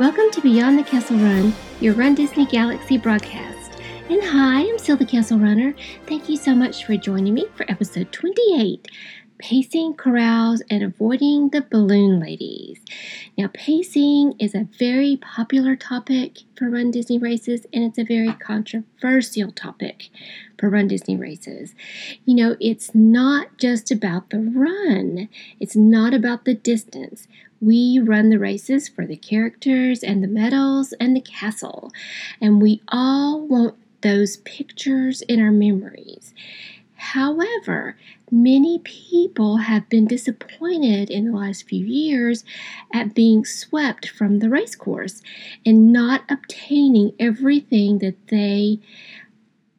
Welcome to Beyond the Castle Run, your Run Disney Galaxy broadcast. And hi, I'm the Kessel Runner. Thank you so much for joining me for episode 28 Pacing, Corrals, and Avoiding the Balloon Ladies. Now, pacing is a very popular topic for Run Disney races, and it's a very controversial topic for Run Disney races. You know, it's not just about the run, it's not about the distance. We run the races for the characters and the medals and the castle, and we all want those pictures in our memories. However, many people have been disappointed in the last few years at being swept from the race course and not obtaining everything that they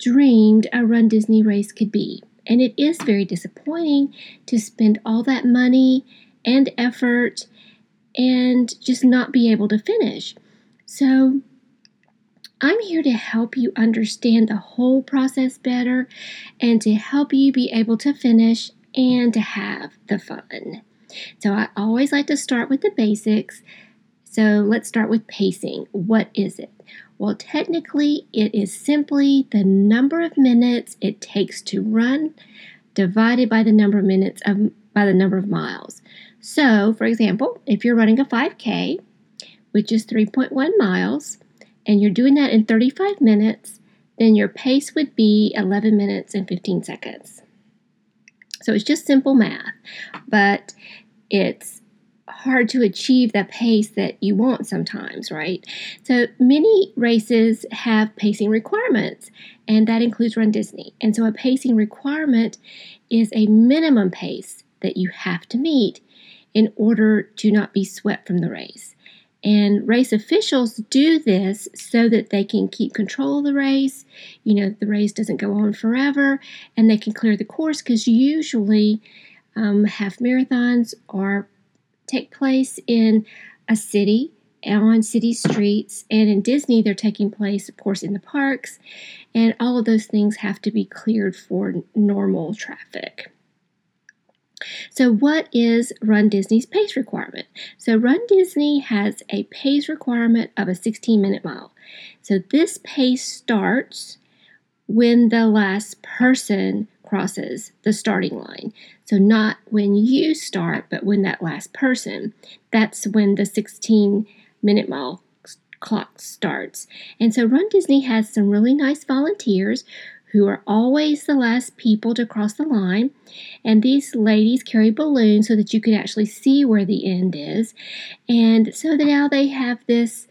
dreamed a Run Disney race could be. And it is very disappointing to spend all that money and effort and just not be able to finish. So, I'm here to help you understand the whole process better and to help you be able to finish and to have the fun. So, I always like to start with the basics. So, let's start with pacing. What is it? Well, technically, it is simply the number of minutes it takes to run divided by the number of minutes of by the number of miles. So, for example, if you're running a 5K, which is 3.1 miles, and you're doing that in 35 minutes, then your pace would be 11 minutes and 15 seconds. So it's just simple math, but it's hard to achieve the pace that you want sometimes, right? So many races have pacing requirements, and that includes Run Disney. And so a pacing requirement is a minimum pace that you have to meet in order to not be swept from the race. And race officials do this so that they can keep control of the race. You know, the race doesn't go on forever and they can clear the course because usually um, half marathons are take place in a city on city streets and in disney they're taking place of course in the parks and all of those things have to be cleared for normal traffic so, what is Run Disney's pace requirement? So, Run Disney has a pace requirement of a 16 minute mile. So, this pace starts when the last person crosses the starting line. So, not when you start, but when that last person. That's when the 16 minute mile clock starts. And so, Run Disney has some really nice volunteers who are always the last people to cross the line. And these ladies carry balloons so that you can actually see where the end is. And so now they have this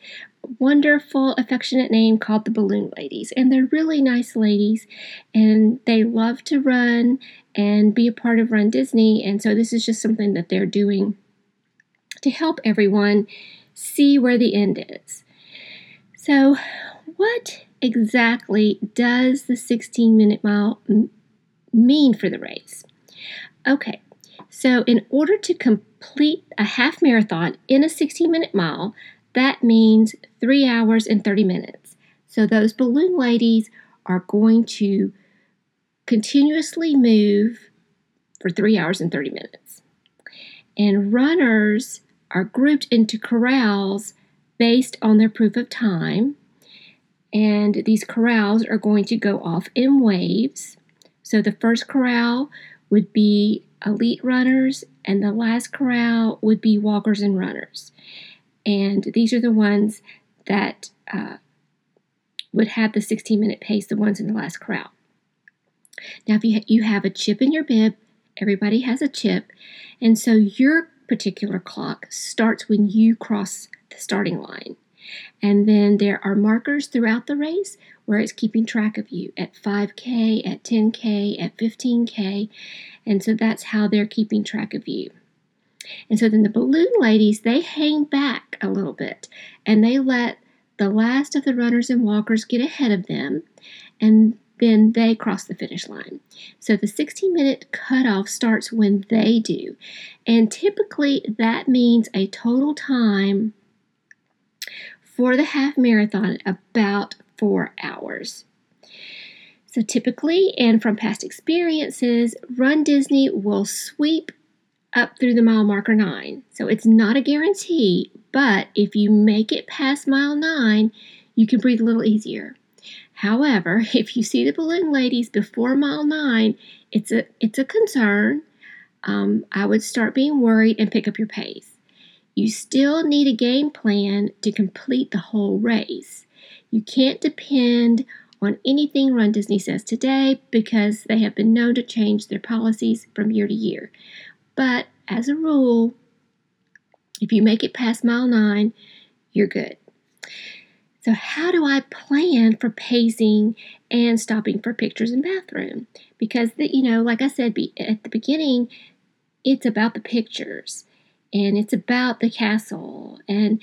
wonderful, affectionate name called the Balloon Ladies. And they're really nice ladies and they love to run and be a part of Run Disney. And so this is just something that they're doing to help everyone see where the end is. So, what exactly does the 16 minute mile m- mean for the race? Okay, so in order to complete a half marathon in a 16 minute mile, that means three hours and 30 minutes. So those balloon ladies are going to continuously move for three hours and 30 minutes. And runners are grouped into corrals based on their proof of time and these corrals are going to go off in waves. So the first corral would be elite runners, and the last corral would be walkers and runners. And these are the ones that uh, would have the 16 minute pace, the ones in the last corral. Now, if you, ha- you have a chip in your bib, everybody has a chip, and so your particular clock starts when you cross the starting line. And then there are markers throughout the race where it's keeping track of you at 5K, at 10K, at 15K. And so that's how they're keeping track of you. And so then the balloon ladies, they hang back a little bit and they let the last of the runners and walkers get ahead of them. And then they cross the finish line. So the 16 minute cutoff starts when they do. And typically that means a total time for the half marathon about four hours. So, typically, and from past experiences, Run Disney will sweep up through the mile marker nine. So, it's not a guarantee, But if you make it past mile nine, you can breathe a little easier. However, if you see the balloon ladies before mile nine, it's a it's a concern. Um, I would start being worried and pick up your pace. You still need a game plan to complete the whole race. You can't depend on anything Run Disney says today because they have been known to change their policies from year to year. But as a rule, if you make it past mile nine, you're good. So, how do I plan for pacing and stopping for pictures and bathroom? Because, the, you know, like I said be, at the beginning, it's about the pictures and it's about the castle. And,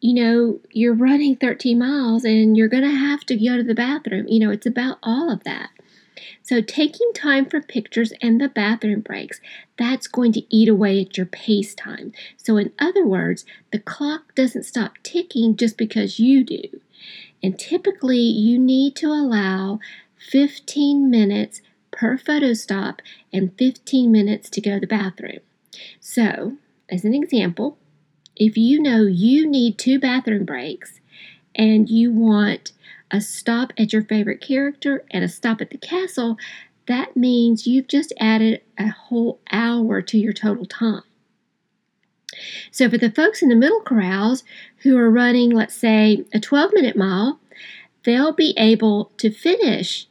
you know, you're running 13 miles and you're going to have to go to the bathroom. You know, it's about all of that. So, taking time for pictures and the bathroom breaks, that's going to eat away at your pace time. So, in other words, the clock doesn't stop ticking just because you do. And typically, you need to allow 15 minutes per photo stop and 15 minutes to go to the bathroom. So, as an example, if you know you need two bathroom breaks and you want a stop at your favorite character and a stop at the castle, that means you've just added a whole hour to your total time. So, for the folks in the middle corrals who are running, let's say, a 12 minute mile, they'll be able to finish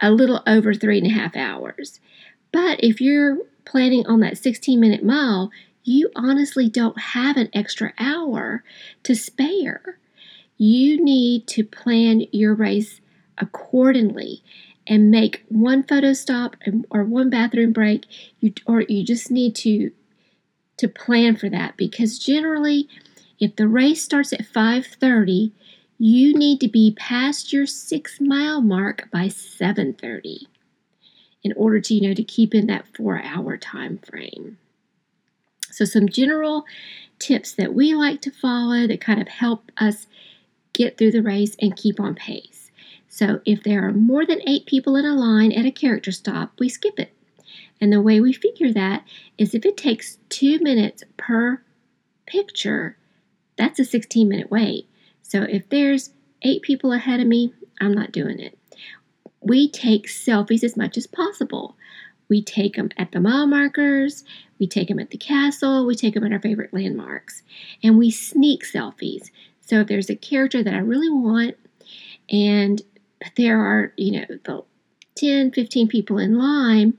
a little over three and a half hours. But if you're planning on that 16 minute mile, you honestly don't have an extra hour to spare. You need to plan your race accordingly and make one photo stop or one bathroom break you or you just need to to plan for that because generally if the race starts at 5:30 you need to be past your 6 mile mark by 7:30 in order to you know to keep in that 4 hour time frame. So some general tips that we like to follow that kind of help us get through the race and keep on pace. So if there are more than eight people in a line at a character stop, we skip it. And the way we figure that is if it takes two minutes per picture, that's a 16 minute wait. So if there's eight people ahead of me, I'm not doing it. We take selfies as much as possible. We take them at the mile markers, we take them at the castle, we take them at our favorite landmarks, and we sneak selfies. So if there's a character that I really want, and there are, you know, the 10, 15 people in line,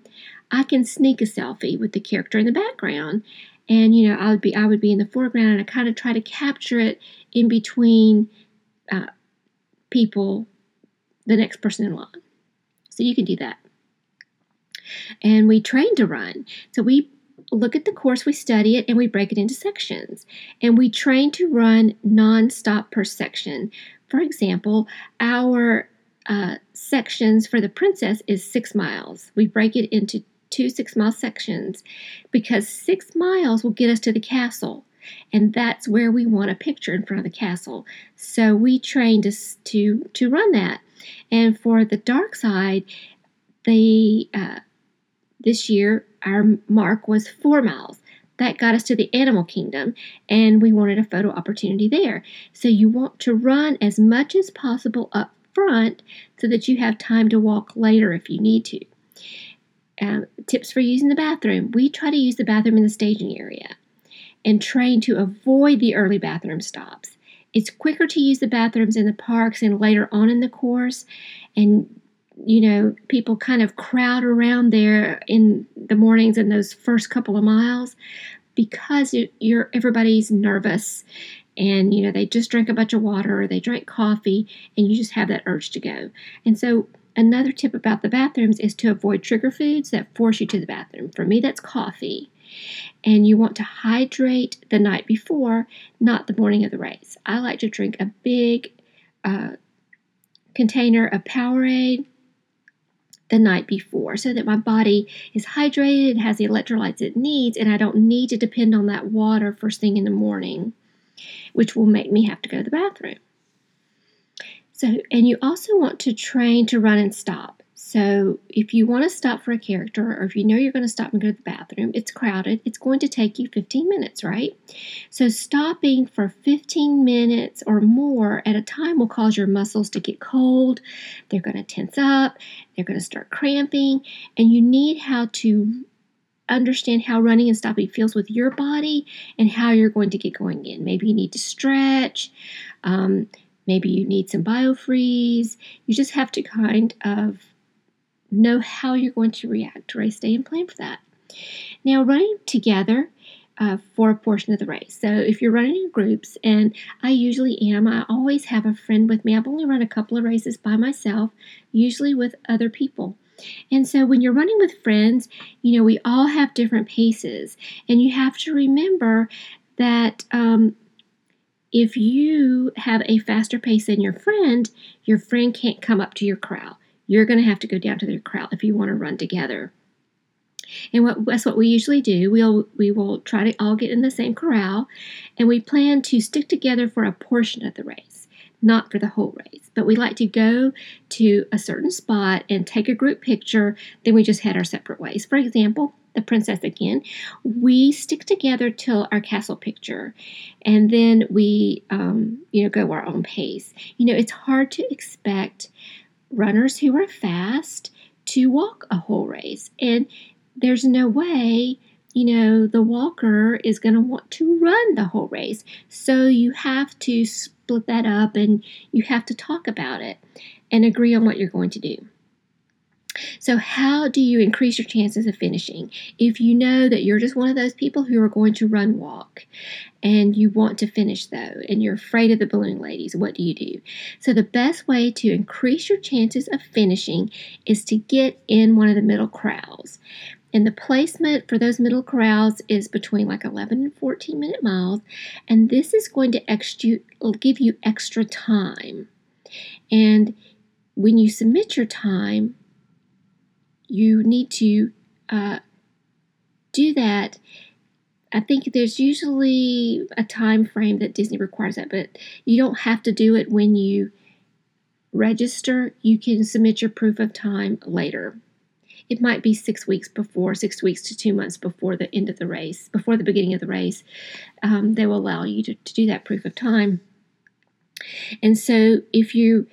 I can sneak a selfie with the character in the background. And you know, I would be I would be in the foreground, and I kind of try to capture it in between uh, people, the next person in line. So you can do that. And we train to run. So we look at the course, we study it, and we break it into sections. And we train to run non-stop per section. For example, our uh, sections for the princess is six miles. We break it into two six mile sections because six miles will get us to the castle. And that's where we want a picture in front of the castle. So we train to, to, to run that. And for the dark side, the uh, this year our mark was four miles. That got us to the animal kingdom, and we wanted a photo opportunity there. So you want to run as much as possible up front so that you have time to walk later if you need to. Um, tips for using the bathroom. We try to use the bathroom in the staging area and train to avoid the early bathroom stops. It's quicker to use the bathrooms in the parks and later on in the course, and you know, people kind of crowd around there in the mornings and those first couple of miles because you're everybody's nervous and you know they just drink a bunch of water or they drink coffee and you just have that urge to go. And so another tip about the bathrooms is to avoid trigger foods that force you to the bathroom. For me that's coffee. And you want to hydrate the night before, not the morning of the race. I like to drink a big uh, container of Powerade the night before so that my body is hydrated, it has the electrolytes it needs, and I don't need to depend on that water first thing in the morning, which will make me have to go to the bathroom. So, and you also want to train to run and stop. So, if you want to stop for a character, or if you know you're going to stop and go to the bathroom, it's crowded, it's going to take you 15 minutes, right? So, stopping for 15 minutes or more at a time will cause your muscles to get cold. They're going to tense up, they're going to start cramping, and you need how to understand how running and stopping feels with your body and how you're going to get going in. Maybe you need to stretch. Um, maybe you need some biofreeze. You just have to kind of know how you're going to react to race day and plan for that. Now, running together uh, for a portion of the race. So, if you're running in groups, and I usually am, I always have a friend with me. I've only run a couple of races by myself, usually with other people. And so, when you're running with friends, you know, we all have different paces, and you have to remember that um, if you have a faster pace than your friend, your friend can't come up to your corral you're going to have to go down to their corral if you want to run together. And what, that's what we usually do. We'll we will try to all get in the same corral, and we plan to stick together for a portion of the race, not for the whole race. But we like to go to a certain spot and take a group picture. Then we just head our separate ways. For example, the princess again. We stick together till our castle picture, and then we um, you know go our own pace. You know, it's hard to expect runners who are fast to walk a whole race. And there's no way, you know, the walker is going to want to run the whole race. So you have to split that up and you have to talk about it and agree on what you're going to do. So, how do you increase your chances of finishing? If you know that you're just one of those people who are going to run walk and you want to finish though, and you're afraid of the balloon ladies, what do you do? So, the best way to increase your chances of finishing is to get in one of the middle corrals. And the placement for those middle corrals is between like 11 and 14 minute miles. And this is going to give you extra time. And when you submit your time, you need to uh, do that. I think there's usually a time frame that Disney requires that, but you don't have to do it when you register. You can submit your proof of time later. It might be six weeks before, six weeks to two months before the end of the race, before the beginning of the race. Um, they will allow you to, to do that proof of time. And so if you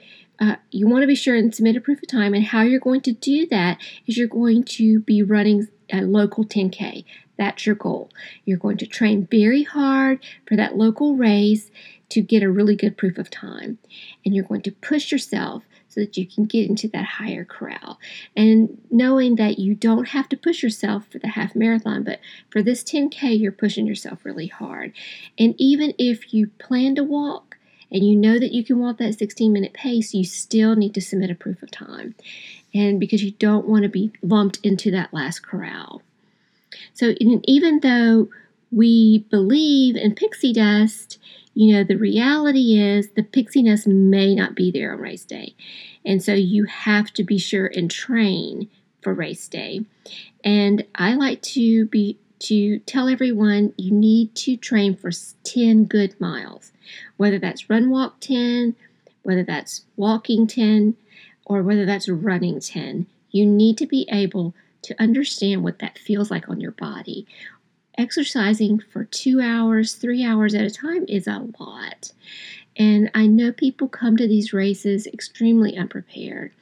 uh, you want to be sure and submit a proof of time. And how you're going to do that is you're going to be running a local 10K. That's your goal. You're going to train very hard for that local race to get a really good proof of time. And you're going to push yourself so that you can get into that higher corral. And knowing that you don't have to push yourself for the half marathon, but for this 10K, you're pushing yourself really hard. And even if you plan to walk, and you know that you can walk that 16 minute pace, you still need to submit a proof of time. And because you don't want to be lumped into that last corral. So even though we believe in pixie dust, you know, the reality is the pixie dust may not be there on race day. And so you have to be sure and train for race day. And I like to be to tell everyone you need to train for 10 good miles, whether that's run walk 10, whether that's walking 10, or whether that's running 10. You need to be able to understand what that feels like on your body. Exercising for two hours, three hours at a time is a lot. And I know people come to these races extremely unprepared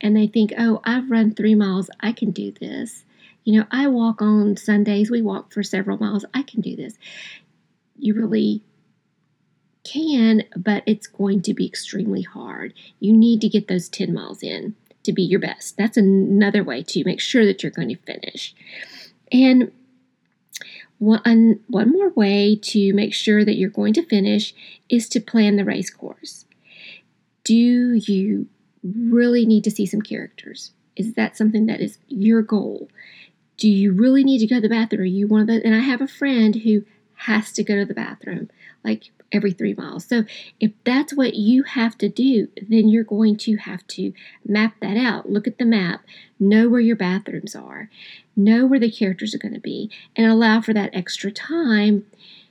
and they think, oh, I've run three miles, I can do this. You know, I walk on Sundays, we walk for several miles. I can do this. You really can, but it's going to be extremely hard. You need to get those 10 miles in to be your best. That's another way to make sure that you're going to finish. And one, one more way to make sure that you're going to finish is to plan the race course. Do you really need to see some characters? Is that something that is your goal? Do you really need to go to the bathroom? Are you one of the? And I have a friend who has to go to the bathroom like every three miles. So if that's what you have to do, then you're going to have to map that out. Look at the map, know where your bathrooms are, know where the characters are going to be, and allow for that extra time.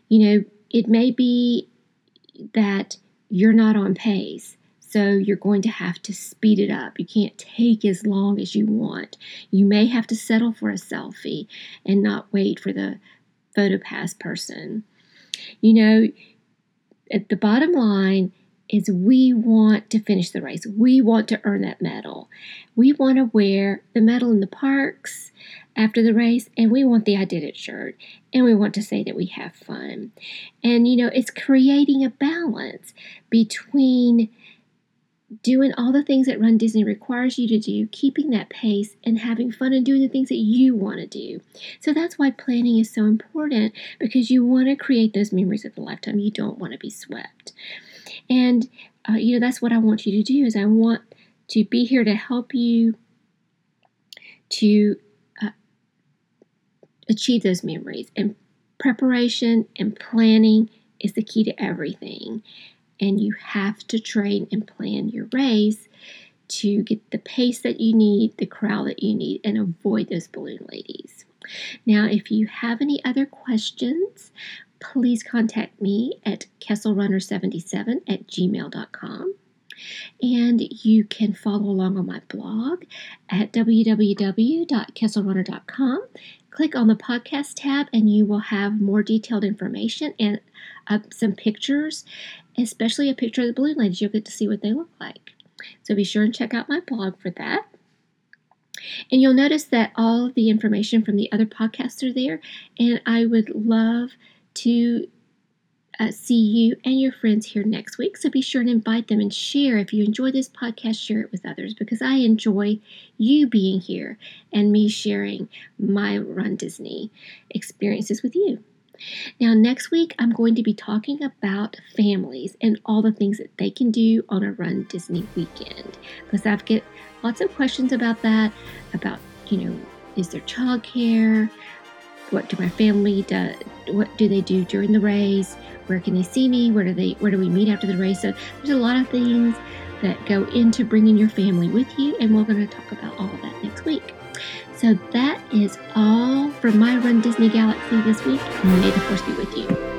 You know, it may be that you're not on pace. So you're going to have to speed it up. You can't take as long as you want. You may have to settle for a selfie and not wait for the PhotoPass person. You know, at the bottom line is we want to finish the race. We want to earn that medal. We want to wear the medal in the parks after the race, and we want the I did it shirt, and we want to say that we have fun. And you know, it's creating a balance between doing all the things that Run Disney requires you to do, keeping that pace, and having fun and doing the things that you want to do. So that's why planning is so important because you want to create those memories of a lifetime. You don't want to be swept. And uh, you know that's what I want you to do is I want to be here to help you to uh, achieve those memories. And preparation and planning is the key to everything. And you have to train and plan your race to get the pace that you need, the crowd that you need, and avoid those balloon ladies. Now, if you have any other questions, please contact me at kesselrunner77 at gmail.com. And you can follow along on my blog at www.kesselrunner.com. Click on the podcast tab, and you will have more detailed information and uh, some pictures, especially a picture of the balloon ladies. You'll get to see what they look like. So be sure and check out my blog for that. And you'll notice that all of the information from the other podcasts are there, and I would love to uh, see you and your friends here next week. So be sure to invite them and share. If you enjoy this podcast, share it with others because I enjoy you being here and me sharing my Run Disney experiences with you. Now, next week, I'm going to be talking about families and all the things that they can do on a Run Disney weekend because I've get lots of questions about that, about, you know, is there childcare? What do my family do? What do they do during the race? Where can they see me? Where do they? Where do we meet after the race? So there's a lot of things that go into bringing your family with you, and we're going to talk about all of that next week. So that is all from my Run Disney Galaxy this week. May the force be with you.